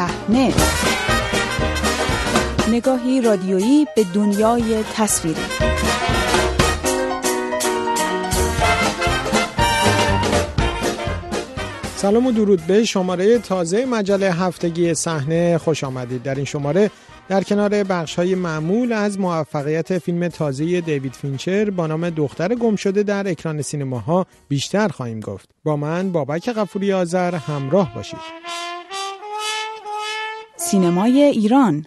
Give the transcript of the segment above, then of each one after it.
صحنه. نگاهی رادیویی به دنیای تصویری. سلام و درود به شماره تازه مجله هفتگی صحنه. خوش آمدید. در این شماره در کنار بخش های معمول از موفقیت فیلم تازه دیوید فینچر با نام دختر گم شده در اکران سینماها بیشتر خواهیم گفت. با من بابک غفوری آذر همراه باشید. سینمای ایران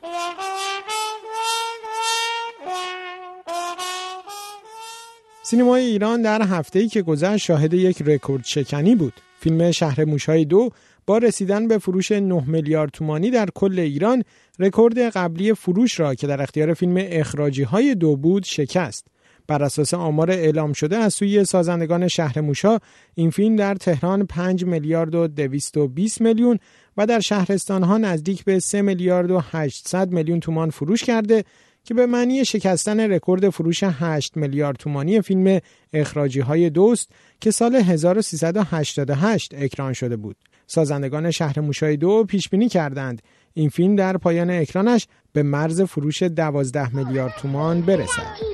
سینمای ایران در هفته‌ای که گذشت شاهد یک رکورد شکنی بود فیلم شهر موشهای دو با رسیدن به فروش 9 میلیارد تومانی در کل ایران رکورد قبلی فروش را که در اختیار فیلم اخراجی های دو بود شکست. بر اساس آمار اعلام شده از سوی سازندگان شهر موشا این فیلم در تهران 5 میلیارد و 220 میلیون و در شهرستان ها نزدیک به 3 میلیارد و 800 میلیون تومان فروش کرده که به معنی شکستن رکورد فروش 8 میلیارد تومانی فیلم اخراجی های دوست که سال 1388 اکران شده بود. سازندگان شهر موشای دو پیش بینی کردند این فیلم در پایان اکرانش به مرز فروش 12 میلیارد تومان برسد.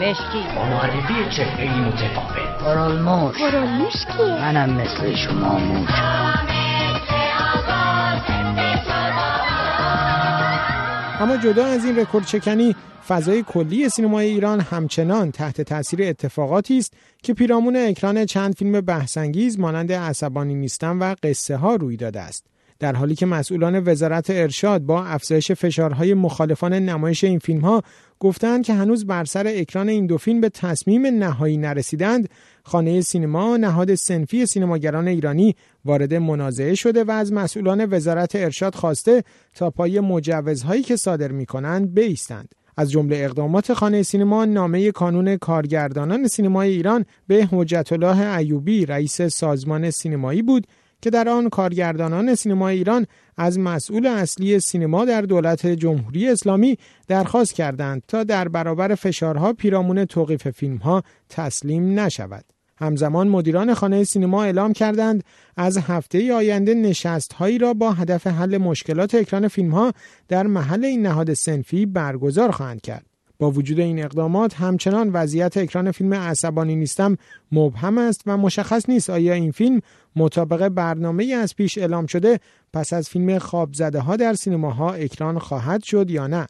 مشکی. معرفی چهره متفاوت. پرالموش. پرالموش کیه؟ منم مثل شما موش. اما جدا از این رکورد چکنی فضای کلی سینمای ایران همچنان تحت تاثیر اتفاقاتی است که پیرامون اکران چند فیلم بحثانگیز مانند عصبانی نیستم و قصه ها روی داده است. در حالی که مسئولان وزارت ارشاد با افزایش فشارهای مخالفان نمایش این فیلم ها گفتند که هنوز بر سر اکران این دو فیلم به تصمیم نهایی نرسیدند خانه سینما نهاد سنفی سینماگران ایرانی وارد منازعه شده و از مسئولان وزارت ارشاد خواسته تا پای مجوزهایی که صادر می کنند بیستند. از جمله اقدامات خانه سینما نامه کانون کارگردانان سینمای ایران به حجت الله ایوبی رئیس سازمان سینمایی بود که در آن کارگردانان سینمای ایران از مسئول اصلی سینما در دولت جمهوری اسلامی درخواست کردند تا در برابر فشارها پیرامون توقیف فیلمها تسلیم نشود. همزمان مدیران خانه سینما اعلام کردند از هفته آینده نشست هایی را با هدف حل مشکلات اکران فیلم ها در محل این نهاد سنفی برگزار خواهند کرد. با وجود این اقدامات همچنان وضعیت اکران فیلم عصبانی نیستم مبهم است و مشخص نیست آیا این فیلم مطابق برنامه از پیش اعلام شده پس از فیلم خواب زده ها در سینماها اکران خواهد شد یا نه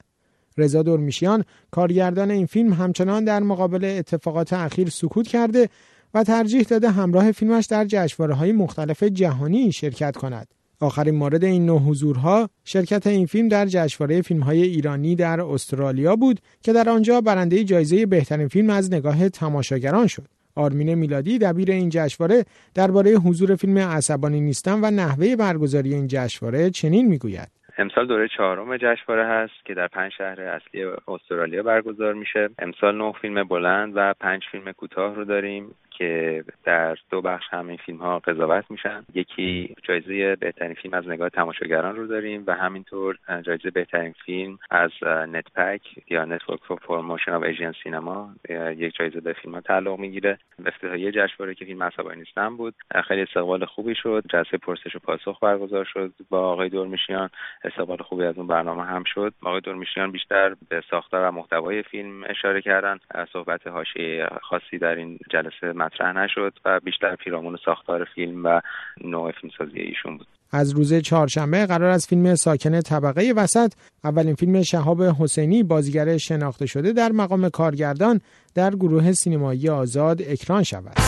رضا دورمیشیان کارگردان این فیلم همچنان در مقابل اتفاقات اخیر سکوت کرده و ترجیح داده همراه فیلمش در جشنواره های مختلف جهانی شرکت کند. آخرین مورد این نوع حضورها شرکت این فیلم در جشنواره فیلم‌های ایرانی در استرالیا بود که در آنجا برنده جایزه بهترین فیلم از نگاه تماشاگران شد. آرمین میلادی دبیر این جشنواره درباره حضور فیلم عصبانی نیستم و نحوه برگزاری این جشنواره چنین می‌گوید. امسال دوره چهارم جشنواره هست که در پنج شهر اصلی استرالیا برگزار میشه. امسال نه فیلم بلند و پنج فیلم کوتاه رو داریم. که در دو بخش هم این فیلم ها قضاوت میشن. یکی جایزه بهترین فیلم از نگاه تماشاگران رو داریم و همینطور جایزه بهترین فیلم از نتپک یا Network for Promotion Asian Cinema یک جایزه به فیلم ها تعلق می‌گیره. افتتاحیه جشنواره که فیلم عصبانی نیستم بود. خیلی استقبال خوبی شد. جلسه پرسش و پاسخ برگزار شد با آقای درمیشیان. استقبال خوبی از اون برنامه هم شد. آقای درمیشیان بیشتر به ساختار و محتوای فیلم اشاره کردن. صحبت حاشیه خاصی در این جلسه مطرح نشد و بیشتر پیرامون ساختار فیلم و نوع فیلمسازی ایشون بود از روز چهارشنبه قرار از فیلم ساکن طبقه وسط اولین فیلم شهاب حسینی بازیگر شناخته شده در مقام کارگردان در گروه سینمایی آزاد اکران شود.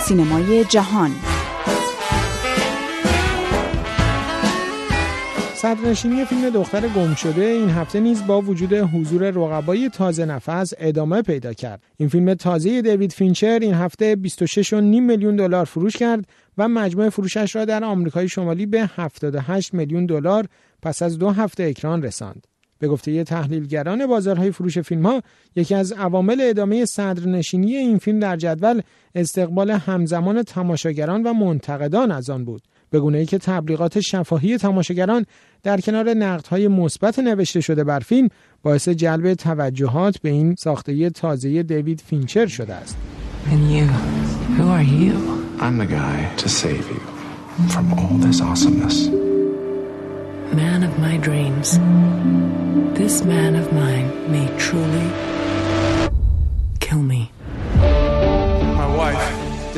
سینمای جهان صدرنشینی فیلم دختر گم شده این هفته نیز با وجود حضور رقبای تازه نفس ادامه پیدا کرد. این فیلم تازه دیوید فینچر این هفته 26.5 میلیون دلار فروش کرد و مجموع فروشش را در آمریکای شمالی به 78 میلیون دلار پس از دو هفته اکران رساند. به گفته تحلیلگران بازارهای فروش فیلم ها یکی از عوامل ادامه صدرنشینی این فیلم در جدول استقبال همزمان تماشاگران و منتقدان از آن بود به گونه ای که تبلیغات شفاهی تماشاگران در کنار نقدهای مثبت نوشته شده بر فیلم باعث جلب توجهات به این ساخته تازه دیوید فینچر شده است. And you, who are you? I'm the guy to save you. from all this awesomeness. Man of my dreams. This man of mine may truly kill me.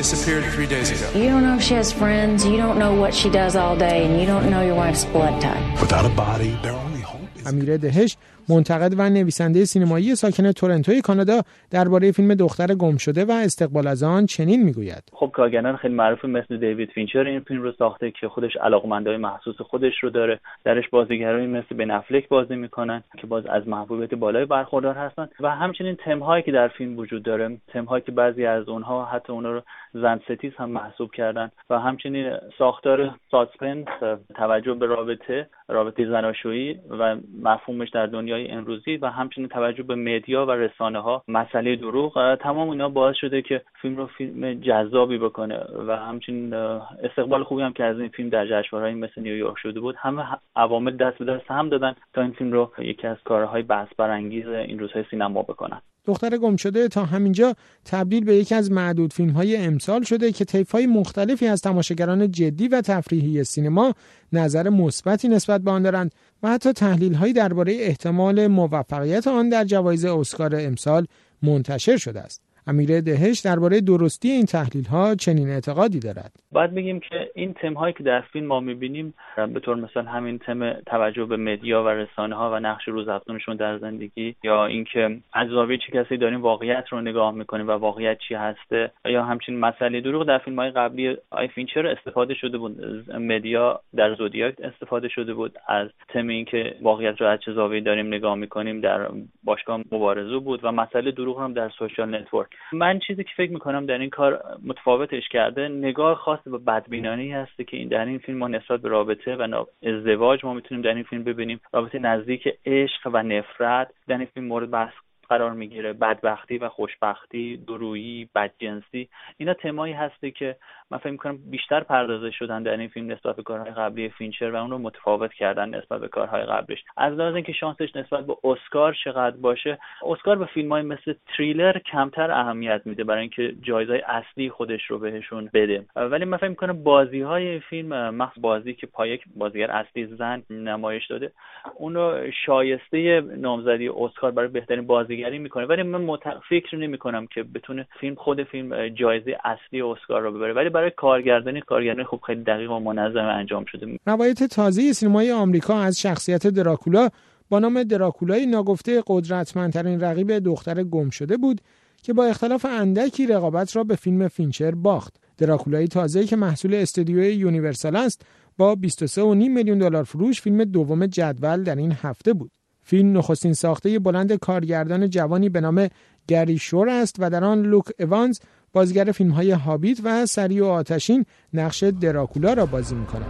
My wife disappeared three days ago. You don't know if she has friends. You don't know what she does all day, and you don't know your wife's blood type. Without a body, their only hope is. امیر دهش منتقد و نویسنده سینمایی ساکن تورنتوی کانادا درباره فیلم دختر گم شده و استقبال از آن چنین می‌گوید. خب کارگردان خیلی معروفی مثل دیوید فینچر این فیلم رو ساخته که خودش علاقمندای مخصوص خودش رو داره. درش بازیگرایی مثل بن افلک بازی می‌کنن که باز از محبوبیت بالای برخوردار هستن. و همچنین تمهایی که در فیلم وجود داره تمهایی که بعضی از اونها حتی اونها رو زن ستیز هم محسوب کردن. و همچنین ساختار suspense توجه به رابطه رابطه زناشویی و مفهومش در دنیای امروزی و همچنین توجه به مدیا و رسانه ها مسئله دروغ تمام اینا باعث شده که فیلم رو فیلم جذابی بکنه و همچنین استقبال خوبی هم که از این فیلم در جشنواره‌های مثل نیویورک شده بود. همه عوامل دست به دست هم دادن تا این فیلم رو یکی از کارهای بحث برانگیز این روزهای سینما بکنن. دختر گم شده تا همینجا تبدیل به یکی از معدود فیلم های امسال شده که طیف های مختلفی از تماشاگران جدی و تفریحی سینما نظر مثبتی نسبت به آن دارند و حتی تحلیل هایی درباره احتمال موفقیت آن در جوایز اسکار امسال منتشر شده است. امیر دهش درباره درستی این تحلیل ها چنین اعتقادی دارد. باید بگیم که این تم هایی که در فیلم ما می‌بینیم به طور مثال همین تم توجه به media و رسانه ها و نقش روزافزونشون در زندگی یا اینکه از زاویه چه کسی داریم واقعیت رو نگاه می‌کنیم و واقعیت چی هستش یا همچنین مسئله دروغ در فیلم های قبلی آقای فینچر استفاده شده بود. media در زودیاک استفاده شده بود. از تم اینکه واقعیت رو از چه زاویه داریم نگاه می‌کنیم در باشگاه مبارزه بود و مسئله دروغ هم در Social Network من چیزی که فکر می‌کنم در این کار متفاوتش کرده نگاه خاص به بدبینانه‌ای هستش که این در این فیلم ما نسبت به رابطه و ازدواج ما می‌تونیم در این فیلم ببینیم. رابطه نزدیک عشق و نفرت در این فیلم مورد بحث قرار می‌گیره بدبختی و خوشبختی دورویی بدجنسی اینا تم‌هایی هستن که من فکر می‌کنم بیشتر پردازش شدن در این فیلم نسبت به کارهای قبلی فینچر و اون رو متفاوت کردن نسبت به کارهای قبلش از لحاظ اینکه شانسش نسبت به اسکار چقدر باشه اسکار به فیلم های مثل تریلر کمتر اهمیت میده برای اینکه جایزه‌های اصلی خودش رو بهشون بده. ولی من فکر می‌کنم بازی های فیلم مخصوص بازی که پایک بازیگر اصلی زن نمایش داده اون رو شایسته نامزدی اسکار برای بهترین بازیگری می‌کنه ولی من مت... فکر نمی کنم که بتونه فیلم خود فیلم جایزه اصلی اسکار رو ببره ولی برای کارگردانی کارگردانی خوب خیلی دقیق و منظم انجام شده روایت تازه سینمای آمریکا از شخصیت دراکولا با نام دراکولای ناگفته قدرتمندترین رقیب دختر گم شده بود که با اختلاف اندکی رقابت را به فیلم فینچر باخت. دراکولای تازه که محصول استودیوی یونیورسال است با 23.5 میلیون دلار فروش فیلم دوم جدول در این هفته بود. فیلم نخستین ساخته بلند کارگردان جوانی به نام گری شور است و در آن لوک اوانز بازیگر فیلم های هابیت و سری و آتشین نقش دراکولا را بازی می کند.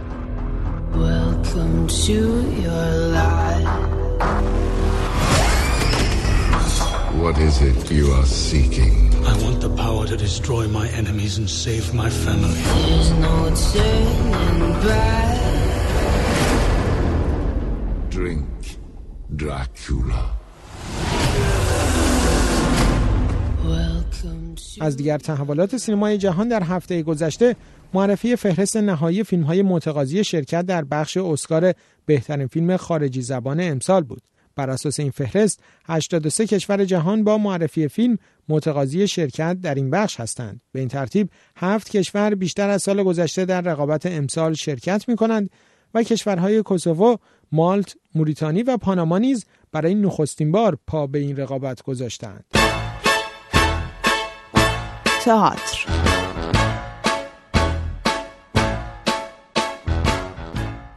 What is it you are seeking? I want the power to destroy my enemies and save my family. There's no turning back. Dracula. از دیگر تحولات سینمای جهان در هفته گذشته معرفی فهرست نهایی فیلم های متقاضی شرکت در بخش اسکار بهترین فیلم خارجی زبان امسال بود. بر اساس این فهرست 83 کشور جهان با معرفی فیلم متقاضی شرکت در این بخش هستند. به این ترتیب هفت کشور بیشتر از سال گذشته در رقابت امسال شرکت می کنند و کشورهای کوسوو، مالت، موریتانی و پاناما نیز برای نخستین بار پا به این رقابت گذاشتند. تئاتر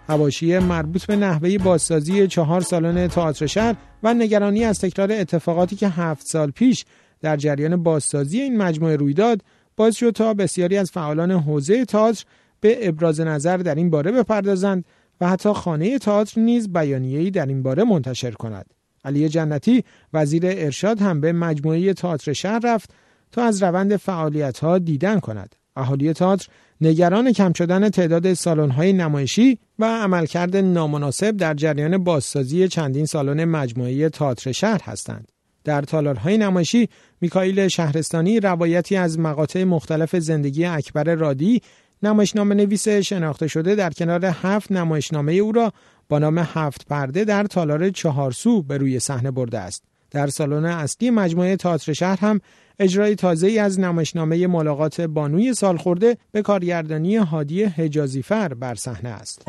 هواشی مربوط به نحوه بازسازی چهار سالن تئاتر شهر و نگرانی از تکرار اتفاقاتی که هفت سال پیش در جریان بازسازی این مجموعه روی داد باعث شد تا بسیاری از فعالان حوزه تئاتر به ابراز نظر در این باره بپردازند و حتی خانه تئاتر نیز بیانیه‌ای در این باره منتشر کند. علی جنتی وزیر ارشاد هم به مجموعه تئاتر شهر رفت تا از روند فعالیت ها دیدن کند. اهالی تئاتر نگران کم شدن تعداد سالن‌های نمایشی و عملکرد نامناسب در جریان بازسازی چندین سالن مجموعه تئاتر شهر هستند. در تالارهای نمایشی میکائیل شهرستانی روایتی از مقاطع مختلف زندگی اکبر رادی نمایشنامه نویس شناخته شده در کنار هفت نمایشنامه او را با نام هفت پرده در تالار چهارسو به روی صحنه برده است. در سالن اصلی مجموعه تئاتر شهر هم اجرای تازه ای از نمایشنامه ملاقات بانوی سالخورده به کارگردانی هادی حجازیفر بر صحنه است.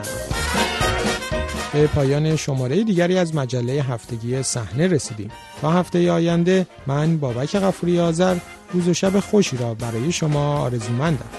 به پایان شماره دیگری از مجله هفتگی صحنه رسیدیم. تا هفته آینده من بابک غفوری آذر روز و شب خوشی را برای شما آرزومندم.